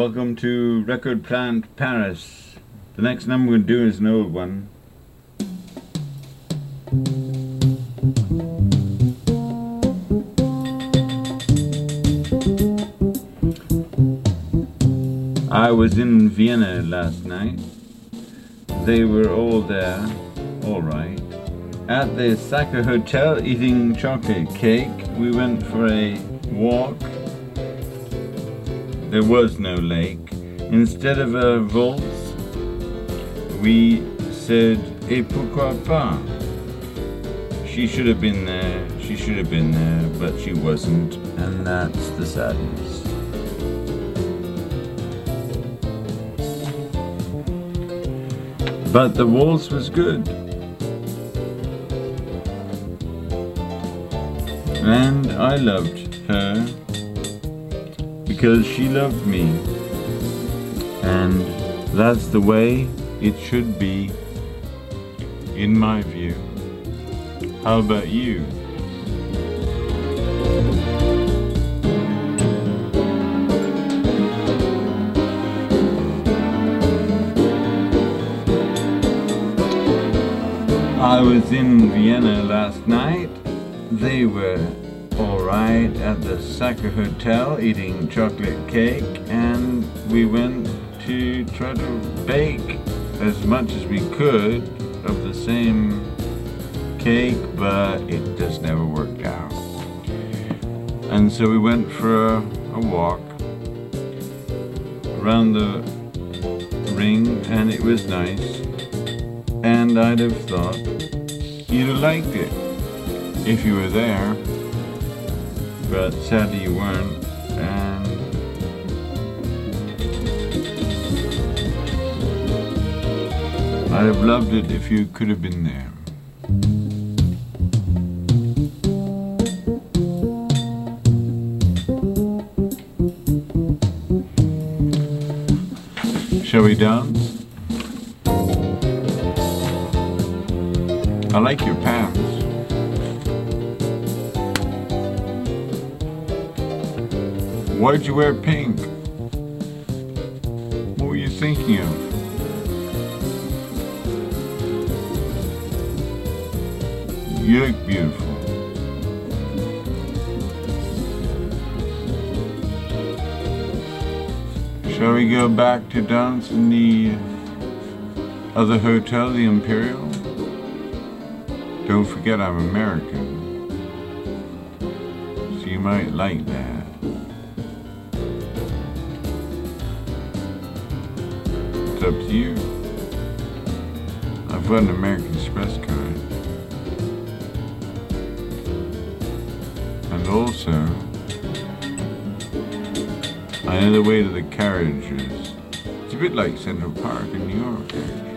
Welcome to Record Plant Paris. The next number to do is an old one. I was in Vienna last night. They were all there, all right. At the Sacher Hotel eating chocolate cake. We went for a walk. There was no lake. Instead of a waltz, we said, et pourquoi pas? She should have been there, she should have been there, but she wasn't, and that's the sadness. But the waltz was good. And I loved her because she loved me. And that's the way it should be, in my view. How about you? I was in Vienna last night. They were alright at the Sacher Hotel eating chocolate cake, and we went to try to bake as much as we could of the same cake, but it just never worked out. And so we went for a, a walk around the ring, and it was nice. And I'd have thought you'd have liked it if you were there, but sadly you weren't. And I'd have loved it if you could have been there. Shall we dance? I like your pants. Why'd you wear pink? What were you thinking of? You look beautiful. Shall we go back to dance in the other hotel, the Imperial? Don't forget I'm American. So you might like that. It's up to you. I've got an American Express card. And also, I know the way to the carriages. It's a bit like Central Park in New York, actually.